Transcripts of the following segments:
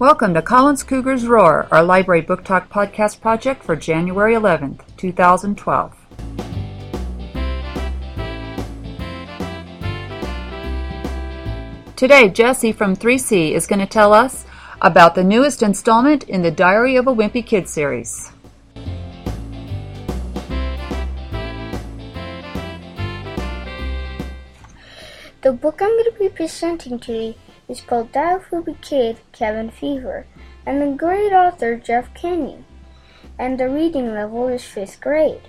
Welcome to Collins Cougars Roar, our library book talk podcast project for January 11th, 2012. Today, Jesse from 3C is going to tell us about the newest installment in the Diary of a Wimpy Kid series. The book I'm going to be presenting today is called a Wimpy Kid Cabin Fever, and the great author Jeff Kinney, and the reading level is 5th grade.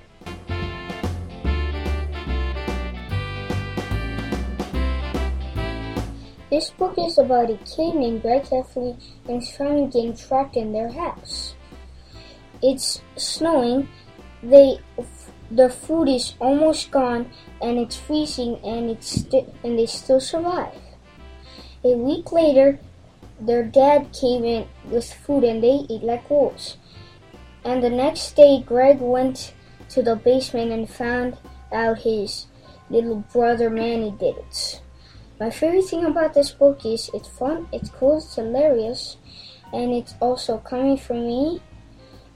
This book is about a kid named Greg Heffley and his family getting trapped in their house. It's snowing. They the food is almost gone, and it's freezing, and it's and they still survive. A week later, their dad came in with food, and they ate like wolves. And the next day, Greg went to the basement and found out his little brother Manny did it. My favorite thing about this book is it's fun, it's cool, it's hilarious, and it's also coming from me.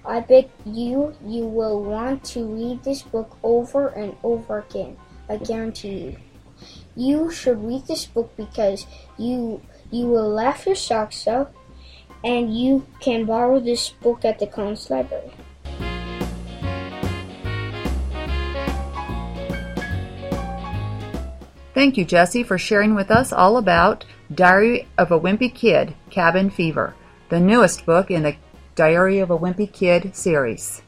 I bet you you will want to read this book over and over again. I guarantee you. You should read this book because you you will laugh your socks off, and you can borrow this book at the Collins Library. Thank you, Jesse, for sharing with us all about Diary of a Wimpy Kid Cabin Fever, the newest book in the Diary of a Wimpy Kid series.